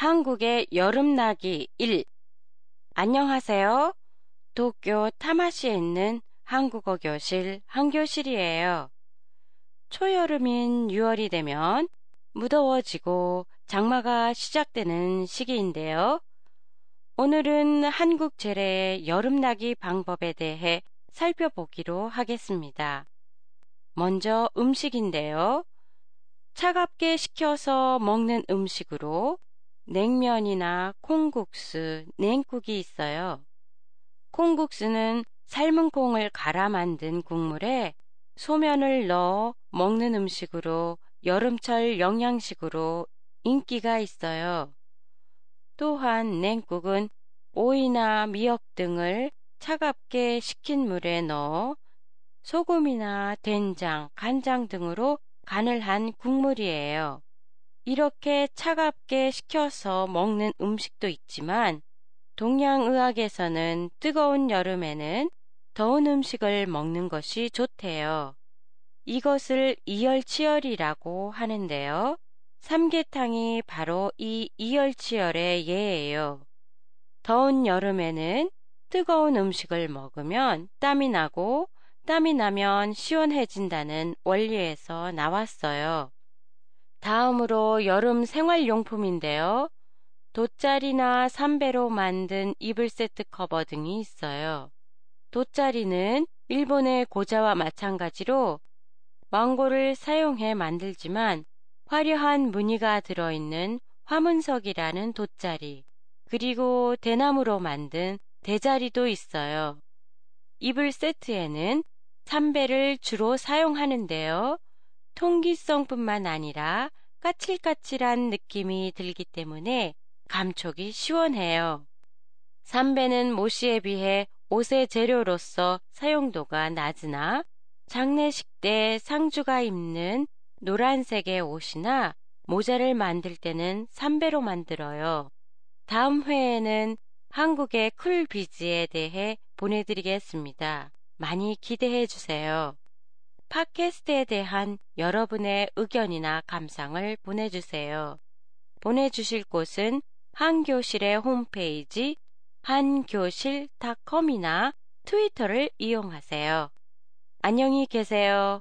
한국의 여름나기 1 안녕하세요. 도쿄 타마시에 있는 한국어 교실 한교실이에요. 초여름인 6월이 되면 무더워지고 장마가 시작되는 시기인데요. 오늘은 한국 재래의 여름나기 방법에 대해 살펴보기로 하겠습니다. 먼저 음식인데요. 차갑게 식혀서 먹는 음식으로 냉면이나 콩국수, 냉국이 있어요. 콩국수는 삶은 콩을 갈아 만든 국물에 소면을 넣어 먹는 음식으로 여름철 영양식으로 인기가 있어요. 또한 냉국은 오이나 미역 등을 차갑게 식힌 물에 넣어 소금이나 된장, 간장 등으로 간을 한 국물이에요. 이렇게 차갑게 식혀서 먹는 음식도 있지만 동양의학에서는 뜨거운 여름에는 더운 음식을 먹는 것이 좋대요. 이것을 이열치열이라고 하는데요. 삼계탕이 바로 이 이열치열의 예예요. 더운 여름에는 뜨거운 음식을 먹으면 땀이 나고 땀이 나면 시원해진다는 원리에서 나왔어요. 다음으로 여름 생활용품인데요. 돗자리나 삼배로 만든 이불 세트 커버 등이 있어요. 돗자리는 일본의 고자와 마찬가지로 왕고를 사용해 만들지만 화려한 무늬가 들어있는 화문석이라는 돗자리, 그리고 대나무로 만든 대자리도 있어요. 이불 세트에는 삼배를 주로 사용하는데요. 통기성뿐만 아니라 까칠까칠한 느낌이 들기 때문에 감촉이 시원해요. 삼배는 모시에 비해 옷의 재료로서 사용도가 낮으나 장례식 때 상주가 입는 노란색의 옷이나 모자를 만들 때는 삼배로 만들어요. 다음 회에는 한국의 쿨비즈에 대해 보내드리겠습니다. 많이 기대해 주세요. 팟캐스트에 대한 여러분의 의견이나 감상을 보내주세요. 보내주실 곳은 한교실의 홈페이지 한교실닷컴이나 트위터를 이용하세요. 안녕히 계세요.